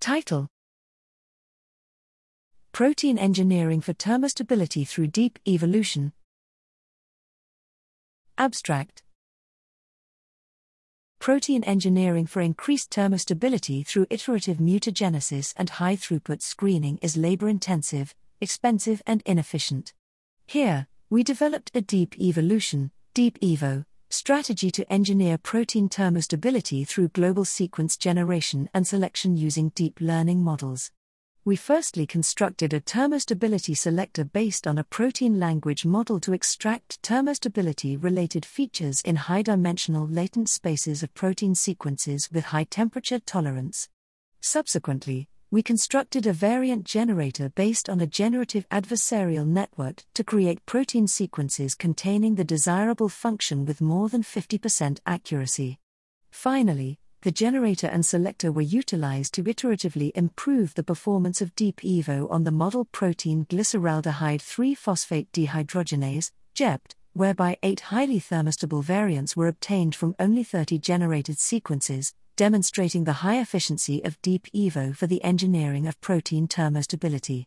Title Protein Engineering for Thermostability Through Deep Evolution. Abstract Protein engineering for increased thermostability through iterative mutagenesis and high throughput screening is labor intensive, expensive, and inefficient. Here, we developed a deep evolution, Deep Evo, strategy to engineer protein thermostability through global sequence generation and selection using deep learning models. We firstly constructed a thermostability selector based on a protein language model to extract thermostability related features in high dimensional latent spaces of protein sequences with high temperature tolerance. Subsequently, we constructed a variant generator based on a generative adversarial network to create protein sequences containing the desirable function with more than 50% accuracy. Finally, the generator and selector were utilized to iteratively improve the performance of Deep Evo on the model protein glyceraldehyde 3 phosphate dehydrogenase, GEPT, whereby eight highly thermostable variants were obtained from only 30 generated sequences, demonstrating the high efficiency of Deep Evo for the engineering of protein thermostability.